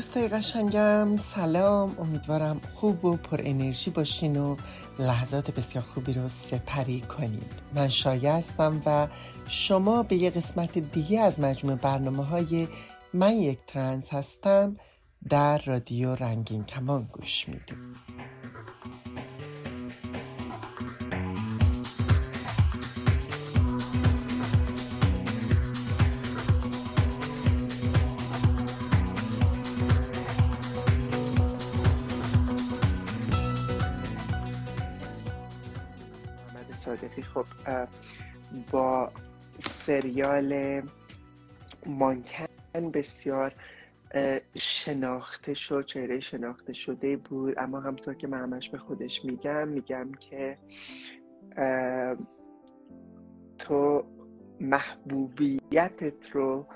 دوستای قشنگم سلام. امیدوارم خوب و پر انرژی باشین و لحظات بسیار خوبی رو سپری کنید. من شایع هستم و شما به یه قسمت دیگه از مجموع برنامه های من یک ترنس هستم در رادیو رنگین کمان گوش میدیم صادقی. خب با سریال مانکن بسیار شناخته شد چهره شناخته شده بود. اما همطور که من همش به خودش میگم میگم که تو محبوبیتت رو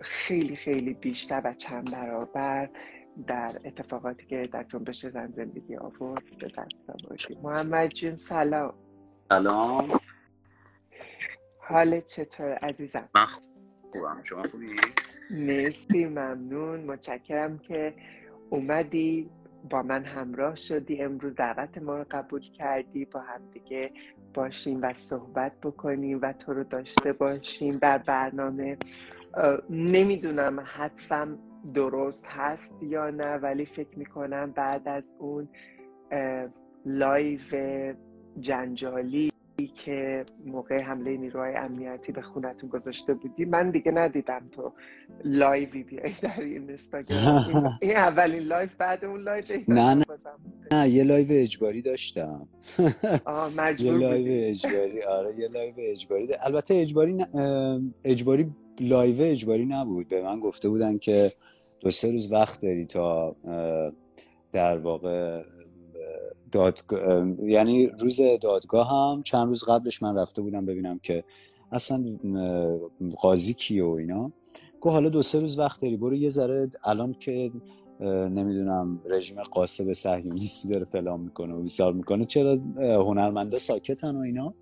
خیلی خیلی بیشتر و چند برابر در اتفاقاتی که در جنبش زن زندگی آورد به دست آوردی. محمد جون سلام. سلام. حالت چطور عزیزم؟ من خوبم. شما خوبی؟ مرسی ممنون. متشکرم که اومدی با من همراه شدی. امروز دعوت ما رو قبول کردی. با هم دیگه باشیم و صحبت بکنیم و تو رو داشته باشیم. در برنامه نمی‌دونم حدسم درست هست یا نه ولی فکر می‌کنم بعد از اون لایو جنجالی که موقع حمله نیروهای امنیتی به خونتون گذاشته بودی من دیگه ندیدم تو لایوی بیای در این اینستاگرام. این اولین لایو بعد اون لایو نه نه. نه یه لایو اجباری داشتم. یه لایو اجباری آره یه لایو اجباری ده. البته اجباری ن... اجباری لایو اجباری نبود. به من گفته بودن که دو سه روز وقت داری تا در واقع دادگاه یعنی روز دادگاه هم چند روز قبلش من رفته بودم ببینم که اصلا قاضی کیه و اینا. گفت حالا دو سه روز وقت داری برو یه ذره الان که نمی‌دونم رژیم قاسب صهیونیستی داره فلان می‌کنه و بیسار می‌کنه چرا هنرمندا ساکتن و اینا؟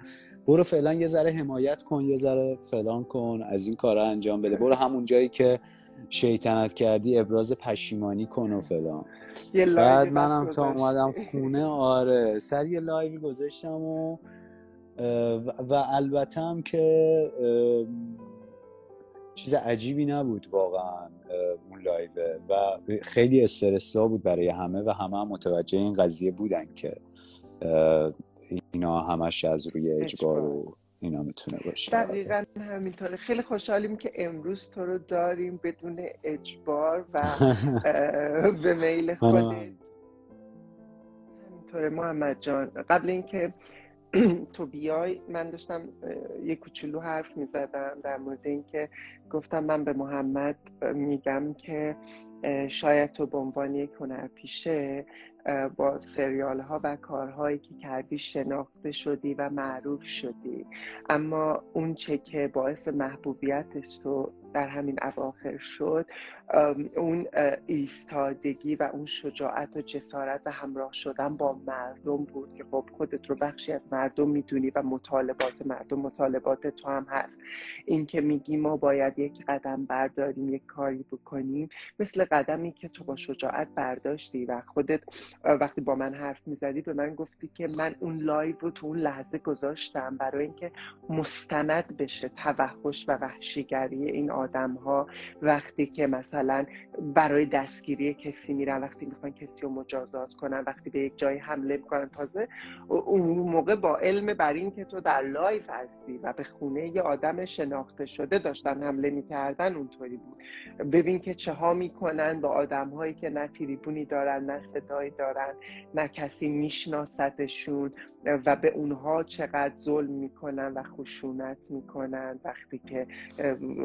برو فعلا یه ذره حمایت کن یه ذره فلان کن از این کارا انجام بده. برو همون جایی که شیطنت کردی ابراز پشیمانی کن و فلان. بعد منم تا اومدم خونه آره. سر یه لایوی گذاشتم و و البته هم که چیز عجیبی نبود واقعا اون لایو. و خیلی استرسا بود برای همه و همه هم متوجه این قضیه بودن که اینا همش از روی اجبار. و اینا می‌تونه باشه. دقیقا همینطوره. خیلی خوشحالیم که امروز تو رو داریم بدون اجبار و به میل خودت. همینطوره محمد جان. قبل اینکه تو بیای من داشتم یه کوچولو حرف می‌زدم در مورد اینکه گفتم من به محمد میگم که شاید تو به عنوان یک هنرپیشه با سریال ها و کارهایی که کردی شناخته شدی و معروف شدی. اما اون چه که باعث محبوبیتش تو در همین اواخر شد اون ایستادگی و اون شجاعت و جسارت و همراه شدن با مردم بود که خب خودت رو بخشی از مردم می‌دونی و مطالبات مردم مطالبات تو هم هست. این که میگی ما باید یک قدم برداریم یک کاری بکنیم مثل قدمی که تو با شجاعت برداشتی و خودت وقتی با من حرف می‌زدی به من گفتی که من اون لایو رو تو اون لحظه گذاشتم برای اینکه مستند بشه توحش و وحشیگری این آدم ها وقتی که مثلا برای دستگیری کسی میرن وقتی می‌خوان کسی رو مجازات کنن وقتی به یک جای حمله می‌کنن. تازه اون موقع با علم بر این که تو در لایو هستی و به خونه یه آدم شناخته شده داشتن حمله می‌کردن اونطوری بود. ببین که چه ها می‌کنن با آدم هایی که نه تریبونی دارن نه صدایی دارن نه کسی میشناستشون. و به اونها چقدر ظلم می‌کنن و خشونت می‌کنن وقتی که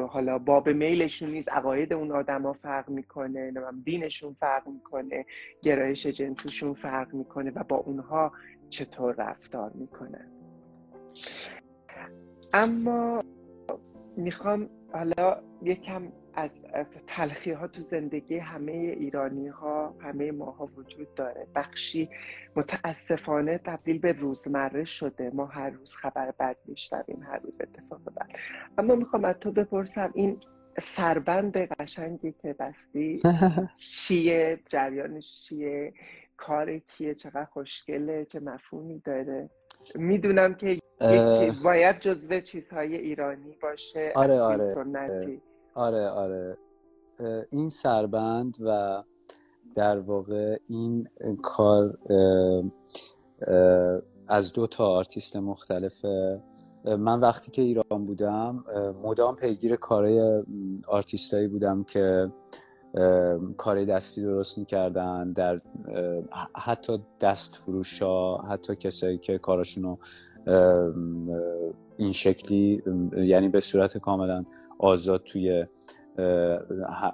حالا باب میلشون نیست عقاید اون آدما فرق می‌کنه دینشون فرق می‌کنه گرایش جنسیشون فرق می‌کنه و با اونها چطور رفتار می‌کنن. اما می‌خوام حالا یکم از تلخی ها تو زندگی همه ایرانی ها همه ماها وجود داره. بخشی متاسفانه تبدیل به روزمره شده. ما هر روز خبر بد میشنویم هر روز اتفاق بد. اما می‌خوام از تو بپرسم این سربند قشنگی که بستی چیه؟ جریانش چیه؟ کار کیه؟ چقدر خوشگله؟ چه مفهومی داره؟ می‌دونم که چیز باید جزو چیزهای ایرانی باشه آره آره. سنتی. آره آره. این سربند و در واقع این کار از دو تا آرتیست مختلف من وقتی که ایران بودم مدام پیگیر کارهای آرتیستایی بودم که کار دستی درست می‌کردن در حتی دست فروش ها حتی کسایی که کارشونو این شکلی یعنی به صورت کاملا آزاد توی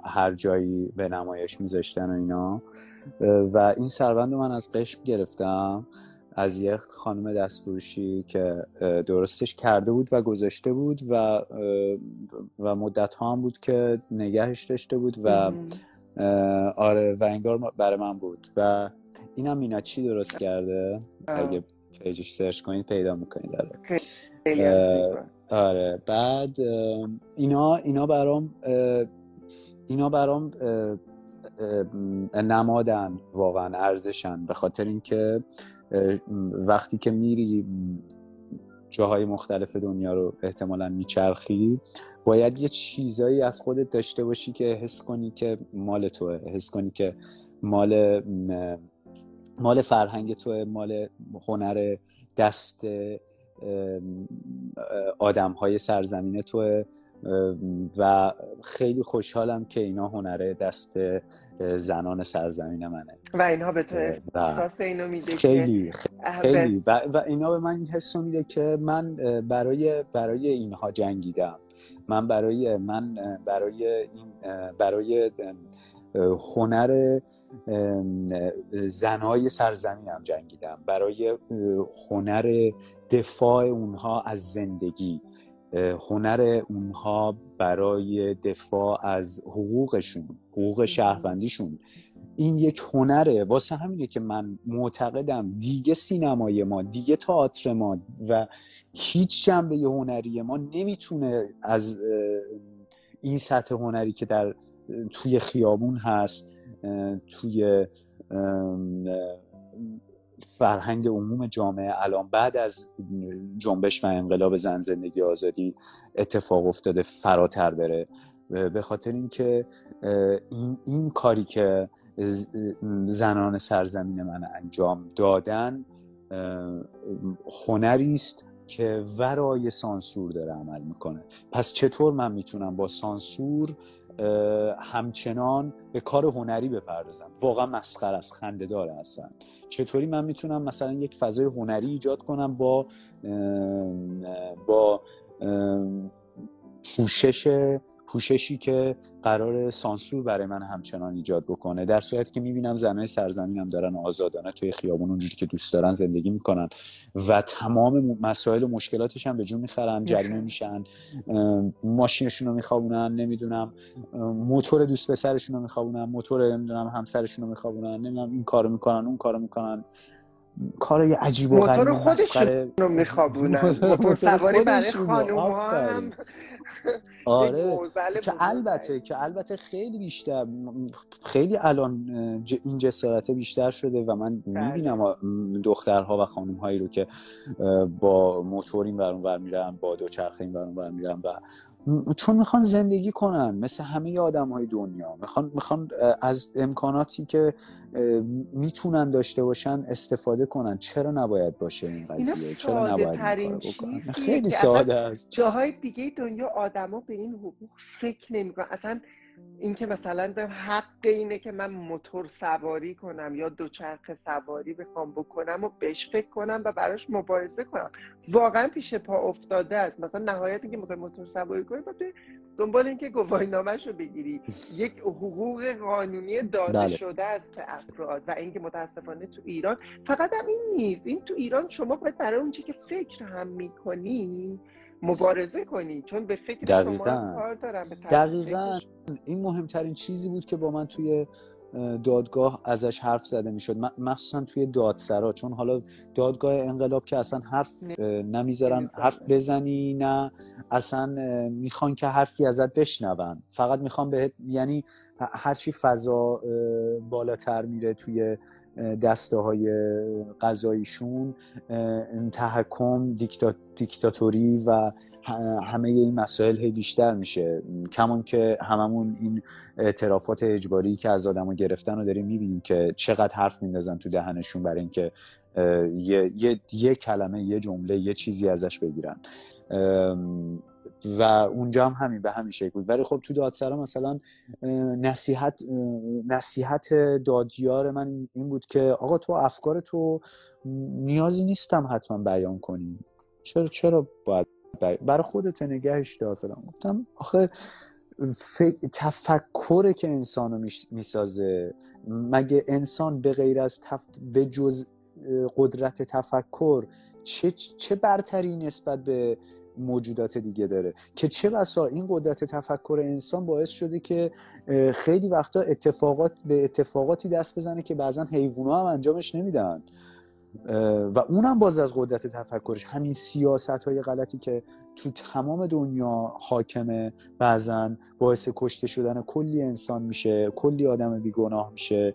هر جایی به نمایش میذاشتن و اینا. و این سربند من از قشم گرفتم از یک خانم دستفروشی که درستش کرده بود و گذاشته بود و و مدت ها هم بود که نگهش داشته بود و آره و انگار برای من بود. و اینم مینا چی درست کرده؟ اگه پیجش سرچ کنید پیدا می‌کنید. داره آره. بعد اینا اینا برام اینا برام نمادن واقعا ارزشن. به خاطر اینکه وقتی که میری جاهای مختلف دنیا رو احتمالا میچرخی باید یه چیزایی از خودت داشته باشی که حس کنی که مال توه. حس کنی که مال مال فرهنگ توه مال هنر دست آدم های سرزمین توه و خیلی خوشحالم که اینا هنره دست زنان سرزمین منه. و اینها به تو احساس اینو میده خیلی خیلی. و, و اینا به من این حس میده که من برای برای اینها جنگیدم. من برای من برای این برای هنر زنهای سرزمینم جنگیدم. برای هنر دفاع اونها از زندگی. هنر اونها برای دفاع از حقوقشون حقوق شهروندیشون. این یک هنره. واسه همینه که من معتقدم دیگه سینمای ما دیگه تئاتر ما و هیچ جنبه هنری ما نمی‌تونه از این سطح هنری که در توی خیابون هست توی فرهنگ عموم جامعه. الان بعد از جنبش و انقلاب زن زندگی آزادی اتفاق افتاده فراتر بره. به خاطر اینکه این, این کاری که زنان سرزمین من انجام دادن هنری است که ورای سانسور داره عمل می‌کنه. پس چطور من می‌تونم با سانسور همچنان به کار هنری بپردازم. واقعا مسخره است خنده داره هستن. چطوری من می‌تونم مثلا یک فضای هنری ایجاد کنم با با پوشش پوششی که قرار سانسور برای من همچنان ایجاد بکنه در صورتی که می‌بینم زنهای سرزمینم دارن آزادانه توی خیابون اونجوری که دوست دارن زندگی می‌کنن و تمام مسائل و مشکلاتش هم به جون می‌خرن جریمه میشن ماشینشون رو میخوابونن نمی‌دونم موتور دوست پسرشون رو میخوابونن موتور نمی‌دونم همسرشون رو میخوابونن نمی‌دونم این کارو می‌کنن اون کارو می‌کنن. کارای عجیب و غریب مسخره. رو میخوابونن. موتور سواری برای خانوم هم. آره که البته که البته خیلی بیشتر خیلی الان این جسارت بیشتر شده و من بله. می‌بینم دخترها و خانم هایی رو که با موتور این ور میرن با دوچرخه این ور میرن و چون می‌خوان زندگی کنن مثل همه آدم های دنیا. می‌خوان, می‌خوان از امکاناتی که می‌تونن داشته باشن استفاده کنن. چرا نباید باشه این قضیه؟ چرا نباید خیلی ساده است. جاهای دیگه دنیا آدما به این حقوق فکر نمی‌کنن. اصلا اینکه مثلا به حق اینه که من موتور سواری کنم یا دوچرخه سواری بخوام بکنم و بهش فکر کنم و براش مبارزه کنم. واقعا پیش پا افتاده است. مثلا نهایت اینکه می‌خوای موتور سواری کنی باید دنبال اینکه گواهی نامش رو بگیری. یک حقوق قانونی داده بله. شده است که افراد و اینکه متاسفانه تو ایران فقط هم این نیست. این تو ایران شما باید برای اون که فکر هم می‌کنی مبارزه کنی چون به فکر دقیقا. شما کار دارم دقیقا. این مهمترین چیزی بود که با من توی دادگاه ازش حرف زده می‌شد. مخصوصا توی دادسرا چون حالا دادگاه انقلاب که اصلا حرف نمی‌ذارن حرف بزنی نه اصلا می‌خوان که حرفی ازت بشنون. فقط می‌خوان بهت یعنی هرچی فضا بالاتر میره توی دسته های قضاییشون تحکم دیکتاتوری و همه این مسائل هی بیشتر میشه. کمان که هممون این اعترافات اجباری که از آدما گرفتن رو داریم می‌بینیم که چقدر حرف میندازن تو دهنشون برای اینکه یه،, یه،, یه کلمه یه جمله یه چیزی ازش بگیرن. و اونجا هم همین به همین شکل بود. ولی خب تو دادسرا مثلا نصیحت نصیحت دادیار من این بود که آقا تو افکار تو نیازی نیستم حتما بیان کنی. چرا چرا باید برای خودت نگهش دار فلان. گفتم آخه تفکره که انسانو می‌سازه. مگه انسان به غیر از تف... به جز قدرت تفکر چه, چه برتری نسبت به موجودات دیگه داره. که چه بسا این قدرت تفکر انسان باعث شده که خیلی وقتا اتفاقات به اتفاقاتی دست بزنه که بعضا حیوونا هم انجامش نمیدن. و اونم باز از قدرت تفکرش. همین سیاست های غلطی که تو تمام دنیا حاکمه بعضا باعث کشته شدن کلی انسان میشه کلی آدم بیگناه میشه.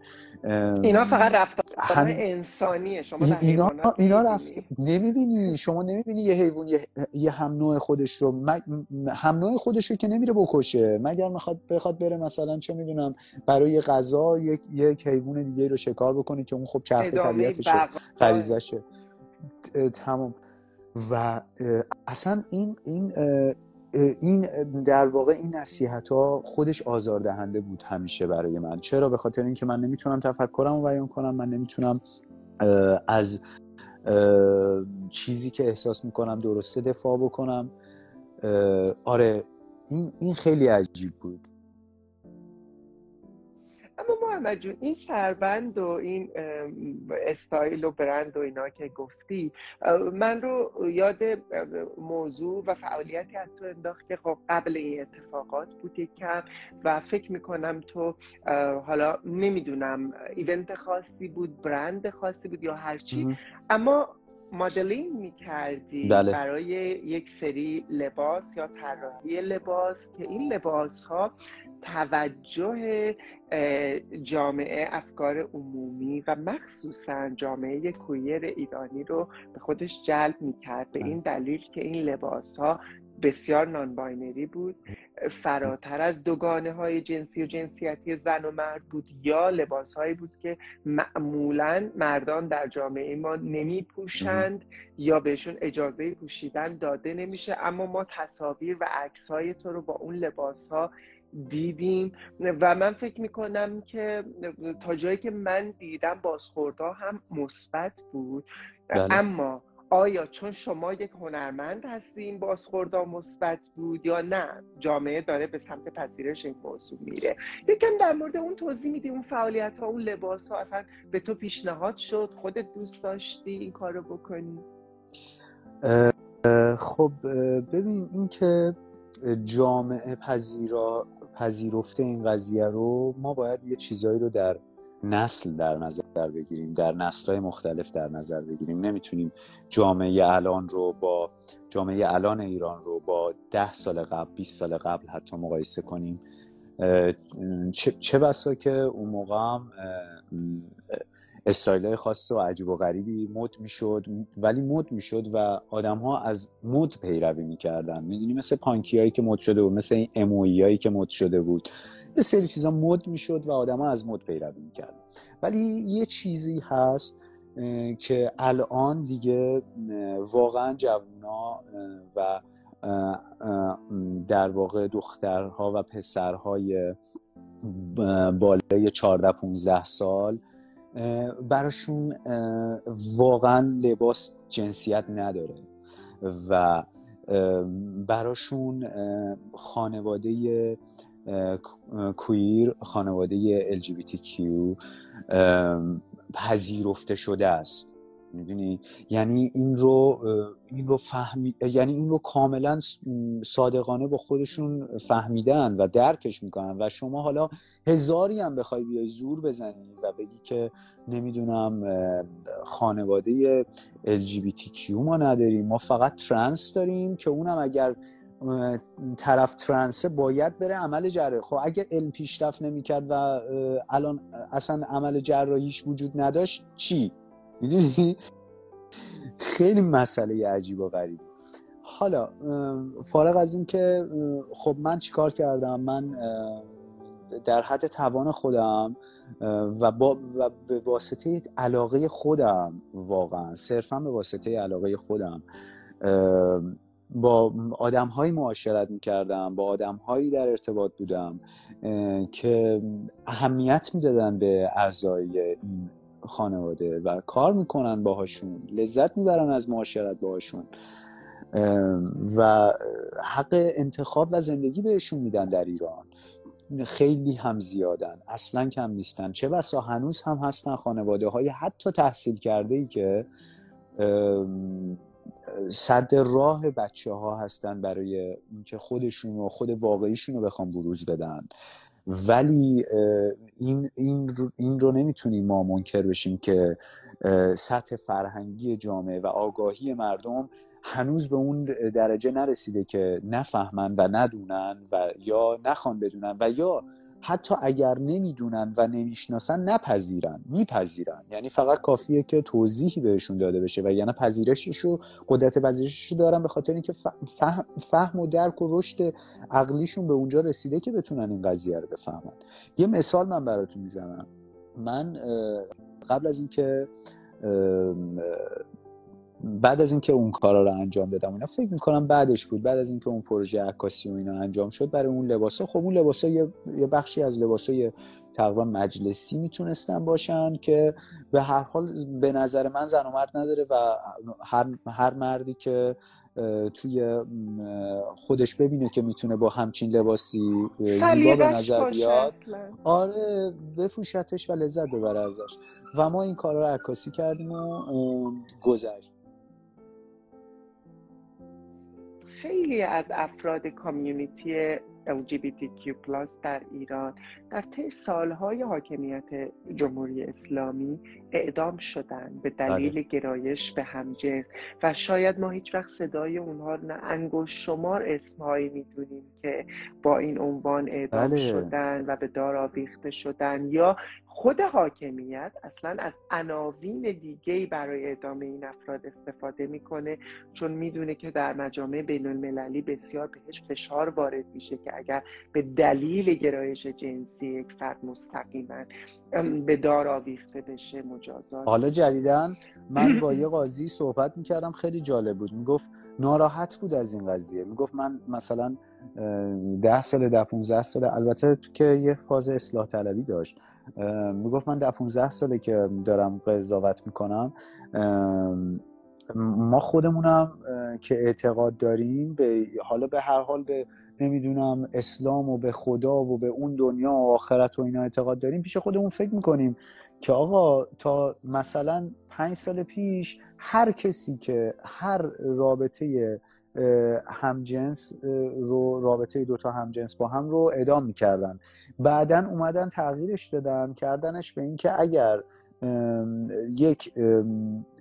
اینا فقط رفتار هم... انسانیه شما اینا اینا رفت نمی‌بینی؟ شما نمی‌بینی یه حیوان یه, یه هم نوع خودش رو م... هم نوع خودش رو که نمیره بکشه. مگر می‌خواد بخواد بره مثلا چه می‌دونم برای غذا یک یک حیوان دیگه رو شکار بکنه که اون خب چرخ طبیعتشه غریزشه تمام. و اصلا این این این در واقع این نصیحت ها خودش آزاردهنده بود همیشه برای من. چرا؟ به خاطر اینکه من نمی‌تونم تفکرم رو بیان کنم من نمی‌تونم از چیزی که احساس می‌کنم درسته دفاع بکنم. آره این این خیلی عجیب بود. محمد جون این سربند و این استایل و برند و اینا که گفتی من رو یاد موضوع و فعالیتی از تو انداخت که خب قبل این اتفاقات بود کم و فکر می‌کنم تو حالا نمی‌دونم ایونت خاصی بود برند خاصی بود یا هرچی اما مدلینگ می‌کردی بله. برای یک سری لباس یا طراحی لباس که این لباس ها توجه جامعه افکار عمومی و مخصوصا جامعه queer ایرانی رو به خودش جلب می‌کرد به این دلیل که این لباس ها بسیار non-binary بود. فراتر از دوگانه های جنسی و جنسیتی زن و مرد بود یا لباس هایی بود که معمولا مردان در جامعه ما نمی پوشند یا بهشون اجازه پوشیدن داده نمیشه. اما ما تصاویر و عکس های تو رو با اون لباس ها دیدیم و من فکر می‌کنم که تا جایی که من دیدم بازخوردها هم مثبت بود. بله. اما آیا چون شما یک هنرمند هستین بازخوردها مثبت بود یا نه؟ جامعه داره به سمت پذیرش این موضوع میره. یکم در مورد اون توضیح میدی اون فعالیت ها اون لباس ها اصلا به تو پیشنهاد شد؟ خودت دوست داشتی این کارو بکنی؟ خب ببین این که جامعه پذیرا پذیرفته این قضیه رو ما باید یه چیزایی رو در نسل در نظر بگیریم در نسلهای مختلف در نظر بگیریم. نمی‌تونیم جامعه الان رو با جامعه الان ایران رو با ده سال قبل 20 سال قبل حتی مقایسه کنیم. چه, چه بسا که اون موقع هم استایل خاص و عجیب و غریبی مد می‌شد ولی مد می‌شد و آدم ها از مد پیروی می‌کردن. می‌دونی مثل پانکی هایی که مد شده بود مثل این امویی هایی که مد شده بود. یه سری چیزا مد می‌شد و ها از مد پیروی می‌کردن. ولی یه چیزی هست که الان دیگه واقعا جوونا و در واقع دخترها و پسرهای بالای 14 15 سال براشون واقعا لباس جنسیت نداره. و براشون خانواده کویر خانواده LGBTQ پذیرفته شده است. می‌دونی؟ یعنی این رو این رو فهمی یعنی این رو کاملا صادقانه با خودشون فهمیدن و درکش می‌کنن و شما حالا هزاری هم بخوای بیای زور بزنی و بگی که نمی‌دونم خانواده LGBTQ ما نداریم. ما فقط ترنس داریم که اونم اگر طرف ترنسه باید بره عمل جراحی. خب اگه علم پیشرفت نمی‌کرد و الان اصلا عمل جراحیش وجود نداشت چی؟ خیلی مسئله عجیب و غریب. حالا فارغ از این که خب من چیکار کردم؟ من در حد توان خودم و, با و به واسطه علاقه خودم واقعا صرفا به واسطه علاقه خودم با آدم هایی معاشرت می‌کردم با آدم هایی در ارتباط بودم که اهمیت می‌دادن به اعضای این خانواده و کار می‌کنن باهاشون لذت می‌برن از معاشرت باهاشون و حق انتخاب و زندگی بهشون میدن در ایران. خیلی هم زیادن اصلا کم نیستن. چه بسا هنوز هم هستن خانواده های حتی تحصیل کرده ای که صد راه بچه ها هستن برای اینکه خودشون و خود واقعیشون رو بخوام بروز بدن. ولی این, این, رو, این رو نمی‌تونیم ما منکر بشیم که سطح فرهنگی جامعه و آگاهی مردم هنوز به اون درجه نرسیده که نفهمن و ندونن و یا نخوان بدونن و یا حتی اگر نمی‌دونن و نمی‌شناسن نپذیرن میپذیرن. یعنی فقط کافیه که توضیحی بهشون داده بشه و یعنی پذیرشش رو قدرت پذیرشش رو دارن به خاطر اینکه فهم, فهم و درک و رشد عقلیشون به اونجا رسیده که بتونن این قضیه رو بفهمن. یه مثال من براتون می‌زنم. من قبل از اینکه بعد از اینکه اون کارا رو انجام دادم اینا فکر می‌کنم بعدش بود. بعد از اینکه اون پروژه عکاسی و اینا انجام شد برای اون لباسا خب اون لباسا یه, یه بخشی از لباسای تقریبا مجلسی می‌تونستن باشن که به هر حال به نظر من زن و مرد نداره و هر, هر مردی که توی خودش ببینه که می‌تونه با همچین لباسی زیبا به نظر بیاد آره بپوشتش و لذت ببره ازش. و ما این کار رو عکاسی کردیم و گذشت. خیلی از افراد کامیونیتی LGBTQ در ایران در طی سالهای حاکمیت جمهوری اسلامی اعدام شدن به دلیل بله. گرایش به همجنس و شاید ما هیچ وقت صدای اونها نه انگوش شمار اسمهایی می‌دونیم که با این عنوان اعدام بله. شدن و به دار آویخته شدن یا خود حاکمیت اصلا از عناوین دیگه برای ادامه این افراد استفاده می‌کنه چون می‌دونه که در مجامع بین المللی بسیار بهش فشار وارد میشه که اگر به دلیل گرایش جنسی یک فرد مستقیما به دار آویخته بشه مجازات حالا جدیدن من با یه قاضی صحبت می‌کردم خیلی جالب بود. می‌گفت ناراحت بود از این قضیه. می‌گفت من مثلا ده سال ده 15 سال البته که یه فاز اصلاح طلبی داشت. می‌گفت من ده 15 ساله که دارم قضاوت می‌کنم. ما خودمونم که اعتقاد داریم به حالا به هر حال به نمی‌دونم اسلام و به خدا و به اون دنیا و آخرت و اینا اعتقاد داریم پیش خودمون فکر می‌کنیم که آقا تا مثلا پنج سال پیش هر کسی که هر رابطه همجنس رو رابطه دوتا همجنس با هم رو ادام می‌کردن. بعدا اومدن تغییرش دادن کردنش به اینکه اگر یک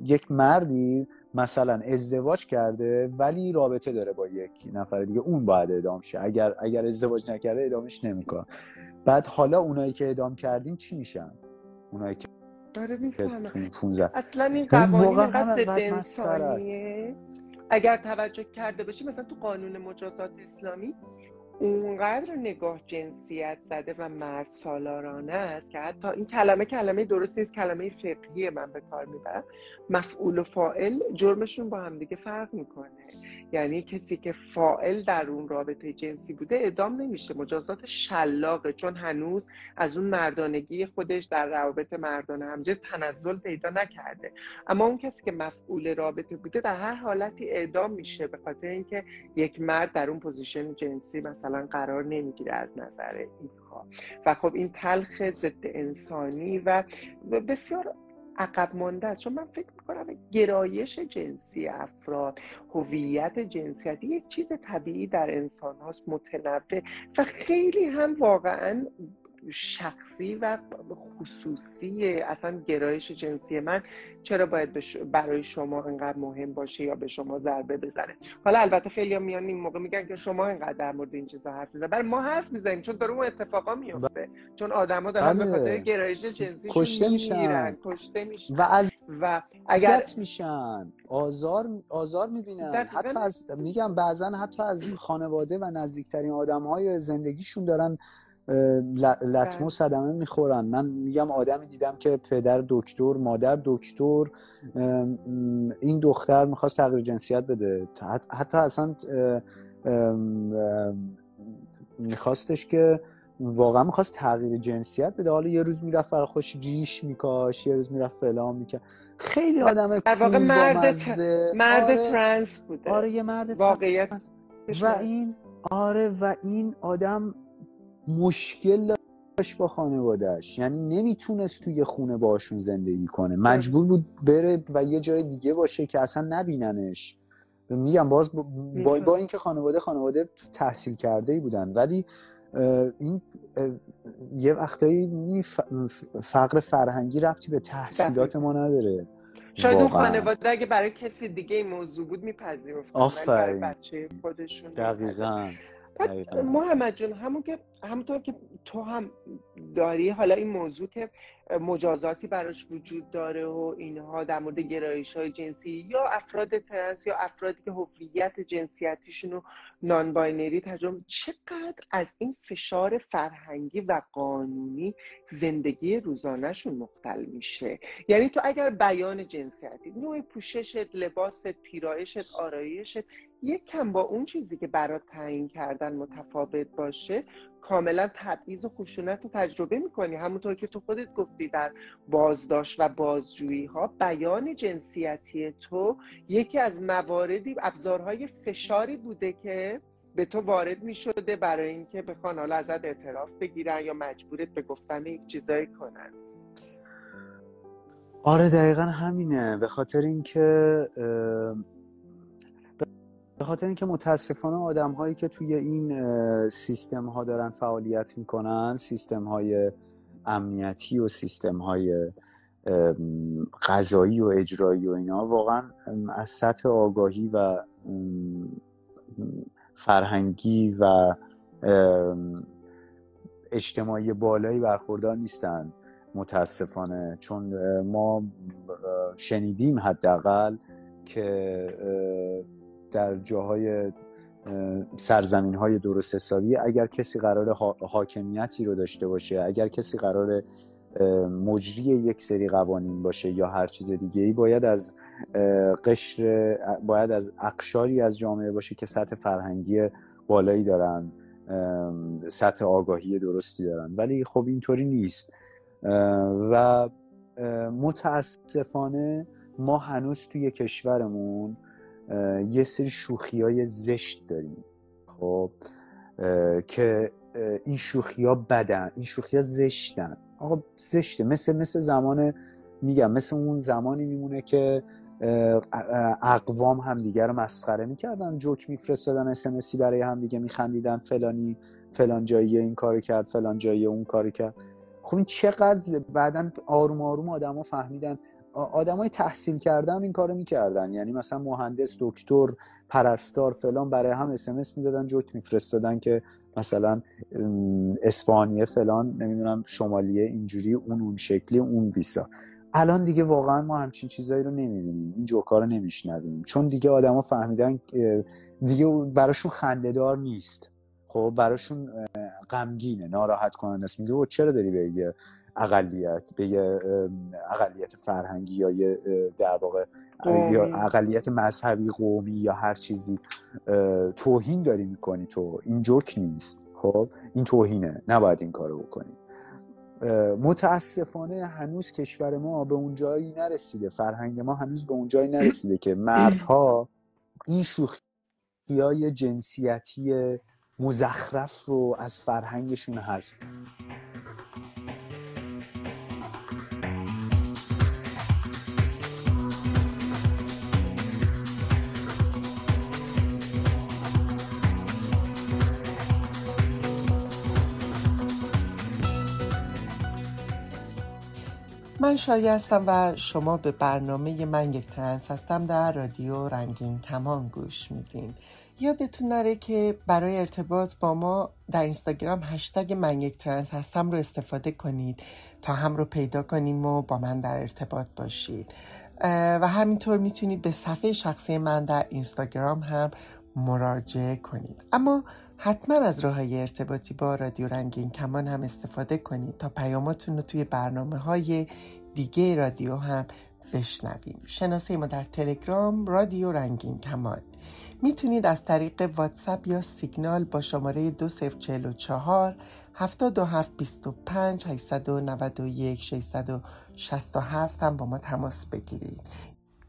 یک مردی مثلا ازدواج کرده ولی رابطه داره با یک نفر دیگه. اون باید ادام شه. اگر اگر ازدواج نکرده ادامش نمی‌کنه. بعد حالا اونایی که ادام کردیم چی میشن؟ اونایی که داره اصلا این قوانین اگر توجه کرده باشی مثلا تو قانون مجازات اسلامی اونقدر نگاه جنسیت زده و مرد سالارانه است که حتی این کلمه کلمه درست نیست کلمه فقهی من به کار می‌برم. مفعول و فائل جرمشون با هم دیگه فرق می‌کنه. یعنی کسی که فائل در اون رابطه جنسی بوده ادام نمیشه. مجازات شلاقه چون هنوز از اون مردانگی خودش در روابط مردانه همجنس تنزل پیدا نکرده. اما اون کسی که مفعول رابطه بوده در هر حالتی اعدام میشه به خاطر اینکه یک مرد در اون position جنسی مثلا قرار نمی‌گیره از نظر اینها. و خب این تلخ ضد انسانی و بسیار عقب مانده است. چون من فکر می‌کنم گرایش جنسی افراد هویت جنسیتی یک چیز طبیعی در انسان هاست متنوع و خیلی هم واقعا شخصی و خصوصی اصلا گرایش جنسی من چرا باید برای شما انقدر مهم باشه یا به شما ضربه بزنه؟ حالا البته خیلی هم میان این موقع میگن که شما انقدر در مورد این چیزا حرف می‌زنید. برای ما حرف می‌زنیم چون داره اون اتفاقا میفته چون آدما دارن به خاطر بله. گرایش جنسی کشته میشن. کشته میشن. و از و اگر میشن. آزار آزار می‌بینن. حتی از میگم بعضا حتی از خانواده و نزدیکترین آدم های زندگیشون دارن لطمه و صدمه می‌خورن. من میگم آدمی دیدم که پدر دکتر مادر دکتر این دختر می‌خواست تغییر جنسیت بده. حتی اصلا میخواستش که واقعا می‌خواست تغییر جنسیت بده. حالا یه روز می‌رفت برای خوش ریش میکاش یه روز می‌رفت فلان می‌کرد. خیلی آدم در واقع مرد, مرد آره. ترنس بوده. آره یه مرد واقعیت و این آره و این آدم مشکل داشت با خانوادهش یعنی نمی‌تونست توی خونه باشون زندگی کنه. مجبور بود بره و یه جای دیگه باشه که اصلا نبیننش. میگم باز با, با اینکه خانواده خانواده تحصیل کرده ای بودن. ولی این یه وقتایی فقر فرهنگی ربطی به تحصیلات ما نداره. شاید اون خانواده اگه برای کسی دیگه این موضوع بود میپذیرفتن آفرین. بچه خودشون دقیقا. محمد جون همون که همونطور که تو هم داری حالا این موضوع که مجازاتی براش وجود داره و اینها در مورد گرایش های جنسی یا افراد ترنس یا افرادی که هویت جنسیتیشون رو non-binary تجربه چقدر از این فشار فرهنگی و قانونی زندگی روزانهشون مختل میشه؟ یعنی تو اگر بیان جنسیتی نوع پوششت لباست پیرایشت آرایشت یک کم با اون چیزی که برات تعیین کردن متفاوت باشه کاملا تبعیض و خشونت رو تجربه می‌کنی. همونطور که تو خودت گفتی در بازداشت و بازجویی ها بیان جنسیتی تو یکی از مواردی ابزارهای فشاری بوده که به تو وارد می شده برای اینکه بخوان حالا ازت اعتراف بگیرن یا مجبورت به گفتن یک چیزایی کنن. آره دقیقا همینه. به خاطر اینکه به خاطر اینکه متاسفانه آدم هایی که توی این سیستم ها دارن فعالیت می‌کنن سیستم های امنیتی و سیستم های قضایی و اجرایی و اینا واقعا از سطح آگاهی و فرهنگی و اجتماعی بالایی برخوردار نیستن متاسفانه. چون ما شنیدیم حداقل که در جاهای سرزمین های درست حسابی اگر کسی قرار حاکمیتی رو داشته باشه اگر کسی قرار مجری یک سری قوانین باشه یا هر چیز دیگه ای باید از قشر باید از اقشاری از جامعه باشه که سطح فرهنگی بالایی دارن سطح آگاهی درستی دارن. ولی خب اینطوری نیست. و متاسفانه ما هنوز توی کشورمون یه سری شوخی های زشت داریم. خب که این شوخی ها بدن این شوخی ها زشتن. آقا زشته. مثل مثل زمان میگم مثل اون زمانی میمونه که اقوام همدیگه رو مسخره می‌کردن. جوک میفرستادن اسمسی برای همدیگه میخندیدن. فلانی فلان جایی این کارو کرد فلان جایی اون کارو کرد. خب این چقدر بعدا آروم آروم آدما فهمیدن آدمای تحصیل کردن این کارو می‌کردن. یعنی مثلا مهندس دکتر پرستار فلان برای هم اسمس می‌دادن جوک میفرستادن که مثلا اسپانیه فلان نمی‌دونم شمالیه اینجوری اون اون شکلی اون بیسا الان دیگه واقعا ما همچین چیزایی رو نمی‌بینیم. این جوکا رو نمیشنویم. چون دیگه آدما فهمیدن دیگه براشون خندهدار نیست. خب براشون غمگینه ناراحت کننده است. میگه چرا داری به اقلیت به یه اقلیت فرهنگی یا یه در واقع یا اقلیت مذهبی قومی یا هر چیزی توهین داری می‌کنی تو. این جوک نیست خب؟ این توهینه. نباید این کارو بکنی. متاسفانه هنوز کشور ما به اون جایی نرسیده. فرهنگ ما هنوز به اون جایی نرسیده که مردها این شوخی های جنسیتی مزخرف رو از فرهنگشون حذف من شایع هستم و شما به برنامه من یک ترنس هستم در رادیو رنگین کمان گوش میدین. یادتون نره که برای ارتباط با ما در اینستاگرام هشتگ من یک ترنس هستم رو استفاده کنید تا هم رو پیدا کنیم و با من در ارتباط باشید. و همینطور می‌تونید به صفحه شخصی من در اینستاگرام هم مراجعه کنید. اما حتما از راه های ارتباطی با رادیو رنگین کمان هم استفاده کنید تا پیاماتون رو توی برنامه های دیگه رادیو هم بشنویم. شناسه ما در تلگرام رادیو رنگین کمان. می‌تونید از طریق واتساپ یا سیگنال با شماره 2044 7725 891 667 هم با ما تماس بگیرید.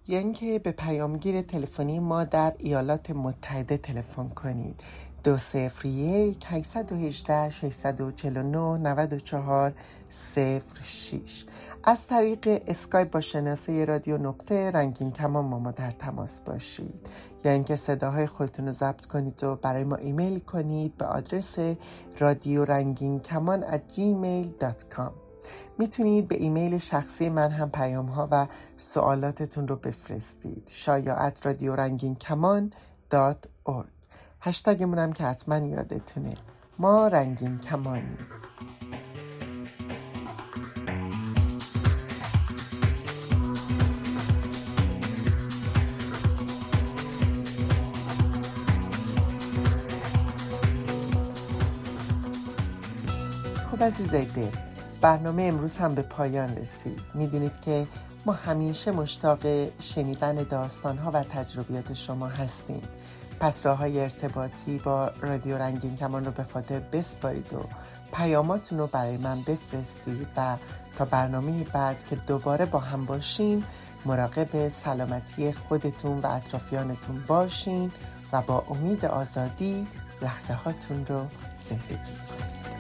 یا اینکه به پیامگیر تلفنی ما در ایالات متحده تلفن کنید. دو صفر یک 818 649 94 صفر شیش از طریق اسکایپ با شناسه رادیو نقطه رنگین کمان ما, در تماس باشید. یا اینکه صداهای خودتون رو ضبط کنید و برای ما ایمیل کنید به آدرس رادیو رنگین کمان gmail.com می‌تونید به ایمیل شخصی من هم پیام ها و سوالاتتون رو بفرستید. شایا at رادیو رنگین کمان dot هشتگمون هم که حتما یادتونه. ما رنگین کمانی خب عزیزای دل برنامه امروز هم به پایان رسید. می‌دونید که ما همیشه مشتاق شنیدن داستانها و تجربیات شما هستیم. پس راه های ارتباطی با رادیو رنگین کمان رو به خاطر بسپارید و پیاماتون رو برای من بفرستید و تا برنامه بعد که دوباره با هم باشیم مراقب سلامتی خودتون و اطرافیانتون باشین و با امید آزادی لحظه هاتون رو زندگی کنید.